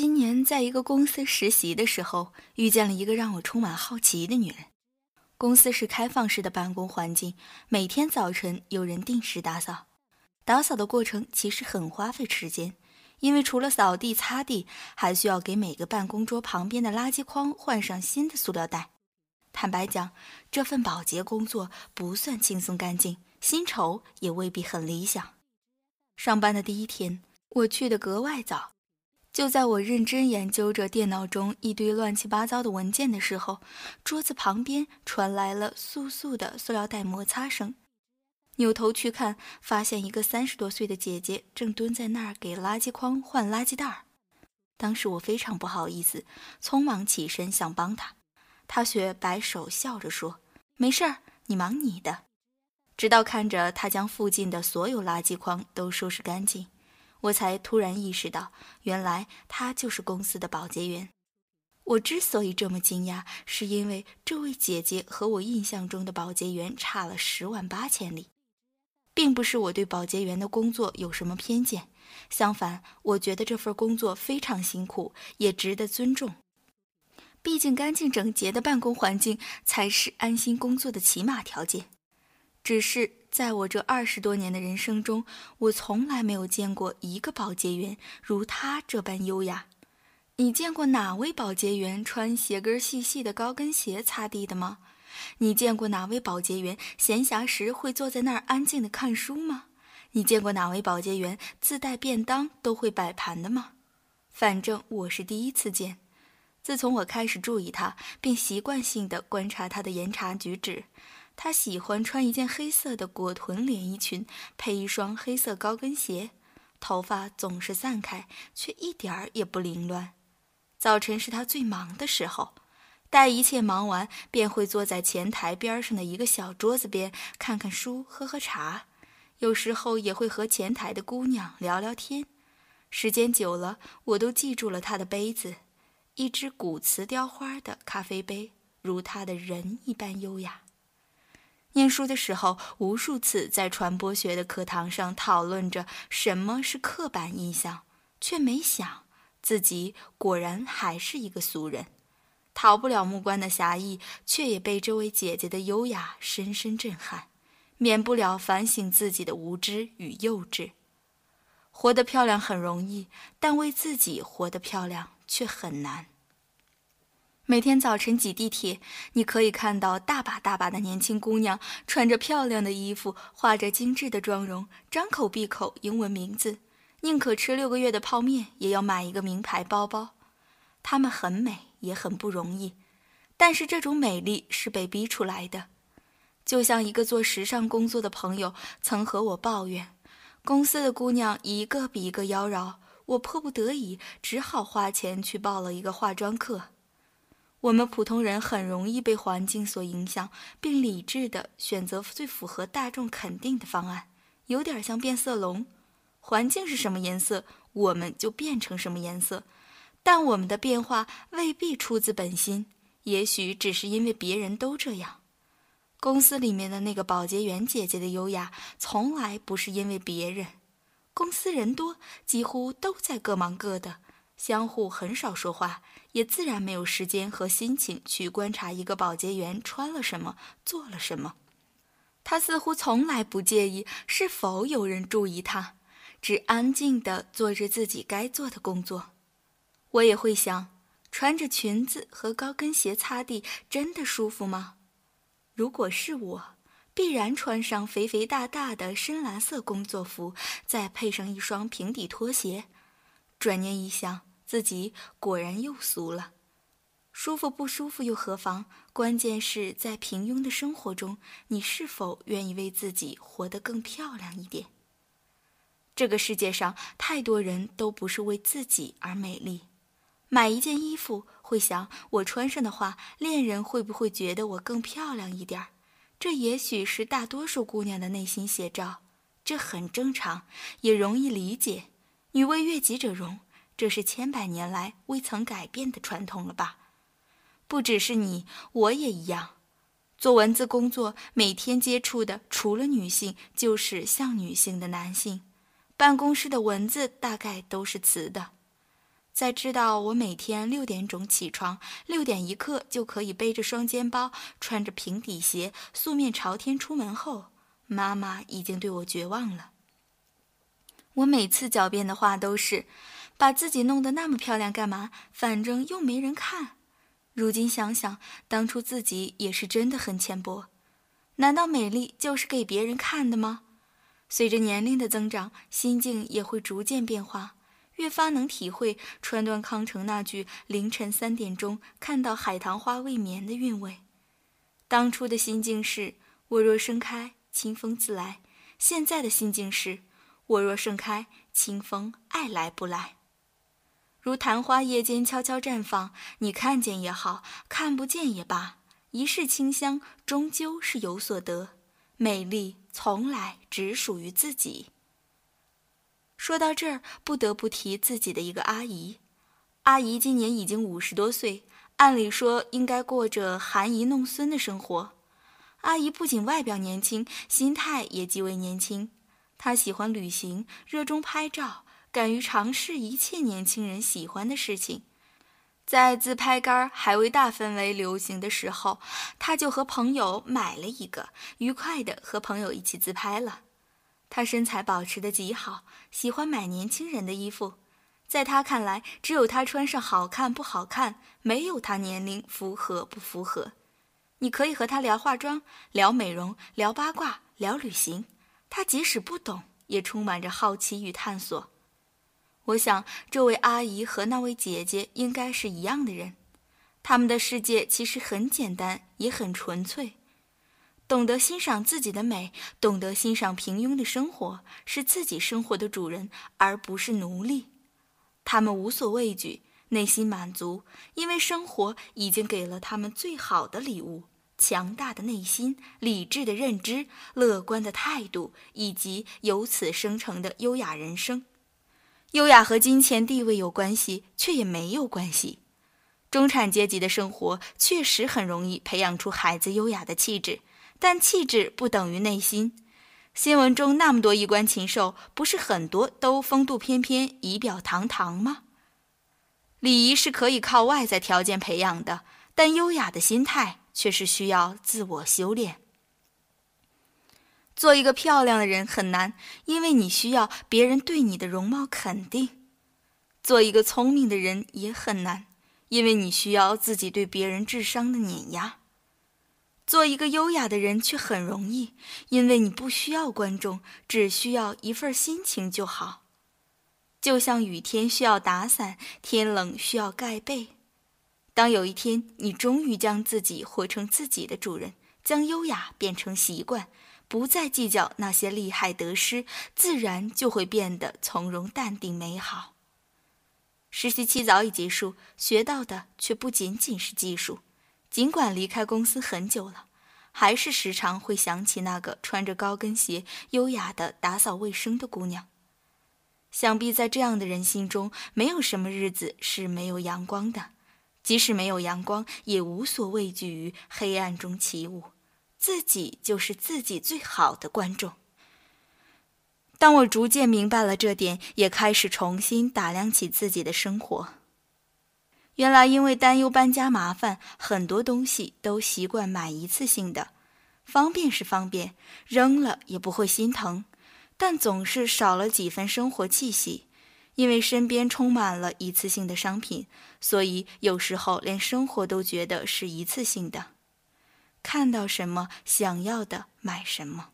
今年在一个公司实习的时候，遇见了一个让我充满好奇的女人。公司是开放式的办公环境，每天早晨有人定时打扫。打扫的过程其实很花费时间，因为除了扫地、擦地，还需要给每个办公桌旁边的垃圾筐换上新的塑料袋。坦白讲，这份保洁工作不算轻松干净，薪酬也未必很理想。上班的第一天，我去的格外早。就在我认真研究着电脑中一堆乱七八糟的文件的时候，桌子旁边传来了簌簌的塑料袋摩擦声。扭头去看，发现一个三十多岁的姐姐正蹲在那儿给垃圾筐换垃圾袋儿。当时我非常不好意思，匆忙起身想帮她，她却摆手笑着说：“没事儿，你忙你的。”直到看着她将附近的所有垃圾筐都收拾干净。我才突然意识到，原来她就是公司的保洁员。我之所以这么惊讶，是因为这位姐姐和我印象中的保洁员差了十万八千里。并不是我对保洁员的工作有什么偏见，相反，我觉得这份工作非常辛苦，也值得尊重。毕竟，干净整洁的办公环境才是安心工作的起码条件。只是。在我这二十多年的人生中，我从来没有见过一个保洁员如他这般优雅。你见过哪位保洁员穿鞋跟细细的高跟鞋擦地的吗？你见过哪位保洁员闲暇时会坐在那儿安静的看书吗？你见过哪位保洁员自带便当都会摆盘的吗？反正我是第一次见。自从我开始注意他，并习惯性的观察他的言茶举止。她喜欢穿一件黑色的裹臀连衣裙，配一双黑色高跟鞋，头发总是散开，却一点儿也不凌乱。早晨是她最忙的时候，待一切忙完，便会坐在前台边上的一个小桌子边，看看书，喝喝茶，有时候也会和前台的姑娘聊聊天。时间久了，我都记住了她的杯子，一只古瓷雕花的咖啡杯，如她的人一般优雅。念书的时候，无数次在传播学的课堂上讨论着什么是刻板印象，却没想自己果然还是一个俗人，逃不了目光的狭义，却也被这位姐姐的优雅深深震撼，免不了反省自己的无知与幼稚。活得漂亮很容易，但为自己活得漂亮却很难。每天早晨挤地铁，你可以看到大把大把的年轻姑娘穿着漂亮的衣服，化着精致的妆容，张口闭口英文名字，宁可吃六个月的泡面，也要买一个名牌包包。她们很美，也很不容易，但是这种美丽是被逼出来的。就像一个做时尚工作的朋友曾和我抱怨，公司的姑娘一个比一个妖娆，我迫不得已只好花钱去报了一个化妆课。我们普通人很容易被环境所影响，并理智地选择最符合大众肯定的方案，有点像变色龙。环境是什么颜色，我们就变成什么颜色。但我们的变化未必出自本心，也许只是因为别人都这样。公司里面的那个保洁员姐姐的优雅，从来不是因为别人。公司人多，几乎都在各忙各的。相互很少说话，也自然没有时间和心情去观察一个保洁员穿了什么，做了什么。他似乎从来不介意是否有人注意他，只安静地做着自己该做的工作。我也会想，穿着裙子和高跟鞋擦地真的舒服吗？如果是我，必然穿上肥肥大大的深蓝色工作服，再配上一双平底拖鞋。转念一想。自己果然又俗了，舒服不舒服又何妨？关键是在平庸的生活中，你是否愿意为自己活得更漂亮一点？这个世界上太多人都不是为自己而美丽。买一件衣服会想，我穿上的话，恋人会不会觉得我更漂亮一点？这也许是大多数姑娘的内心写照，这很正常，也容易理解。女为悦己者容。这是千百年来未曾改变的传统了吧？不只是你，我也一样。做文字工作，每天接触的除了女性，就是像女性的男性。办公室的文字大概都是瓷的。在知道我每天六点钟起床，六点一刻就可以背着双肩包，穿着平底鞋，素面朝天出门后，妈妈已经对我绝望了。我每次狡辩的话都是：“把自己弄得那么漂亮干嘛？反正又没人看。”如今想想，当初自己也是真的很浅薄。难道美丽就是给别人看的吗？随着年龄的增长，心境也会逐渐变化，越发能体会川端康成那句“凌晨三点钟看到海棠花未眠”的韵味。当初的心境是“我若盛开，清风自来”，现在的心境是“我若盛开，清风爱来不来”。如昙花夜间悄悄绽放，你看见也好看不见也罢。一世清香，终究是有所得。美丽从来只属于自己。说到这儿，不得不提自己的一个阿姨。阿姨今年已经五十多岁，按理说应该过着含饴弄孙的生活。阿姨不仅外表年轻，心态也极为年轻。她喜欢旅行，热衷拍照，敢于尝试一切年轻人喜欢的事情。在自拍杆还未大范围流行的时候，他就和朋友买了一个，愉快地和朋友一起自拍了。他身材保持得极好，喜欢买年轻人的衣服。在他看来，只有他穿上好看不好看，没有他年龄符合不符合。你可以和他聊化妆、聊美容、聊八卦、聊旅行，他即使不懂，也充满着好奇与探索。我想，这位阿姨和那位姐姐应该是一样的人。他们的世界其实很简单，也很纯粹。懂得欣赏自己的美，懂得欣赏平庸的生活，是自己生活的主人，而不是奴隶。他们无所畏惧，内心满足，因为生活已经给了他们最好的礼物：强大的内心、理智的认知、乐观的态度，以及由此生成的优雅人生。优雅和金钱地位有关系，却也没有关系。中产阶级的生活确实很容易培养出孩子优雅的气质，但气质不等于内心。新闻中那么多衣冠禽兽，不是很多都风度翩翩、仪表堂堂吗？礼仪是可以靠外在条件培养的，但优雅的心态却是需要自我修炼。做一个漂亮的人很难，因为你需要别人对你的容貌肯定；做一个聪明的人也很难，因为你需要自己对别人智商的碾压；做一个优雅的人却很容易，因为你不需要观众，只需要一份心情就好。就像雨天需要打伞，天冷需要盖被。当有一天你终于将自己活成自己的主人，将优雅变成习惯。不再计较那些利害得失，自然就会变得从容淡定美好。实习期早已结束，学到的却不仅仅是技术。尽管离开公司很久了，还是时常会想起那个穿着高跟鞋、优雅的打扫卫生的姑娘。想必在这样的人心中，没有什么日子是没有阳光的。即使没有阳光，也无所畏惧于黑暗中起舞。自己就是自己最好的观众。当我逐渐明白了这点，也开始重新打量起自己的生活。原来，因为担忧搬家麻烦，很多东西都习惯买一次性的，方便是方便，扔了也不会心疼，但总是少了几分生活气息。因为身边充满了一次性的商品，所以有时候连生活都觉得是一次性的。看到什么想要的买什么。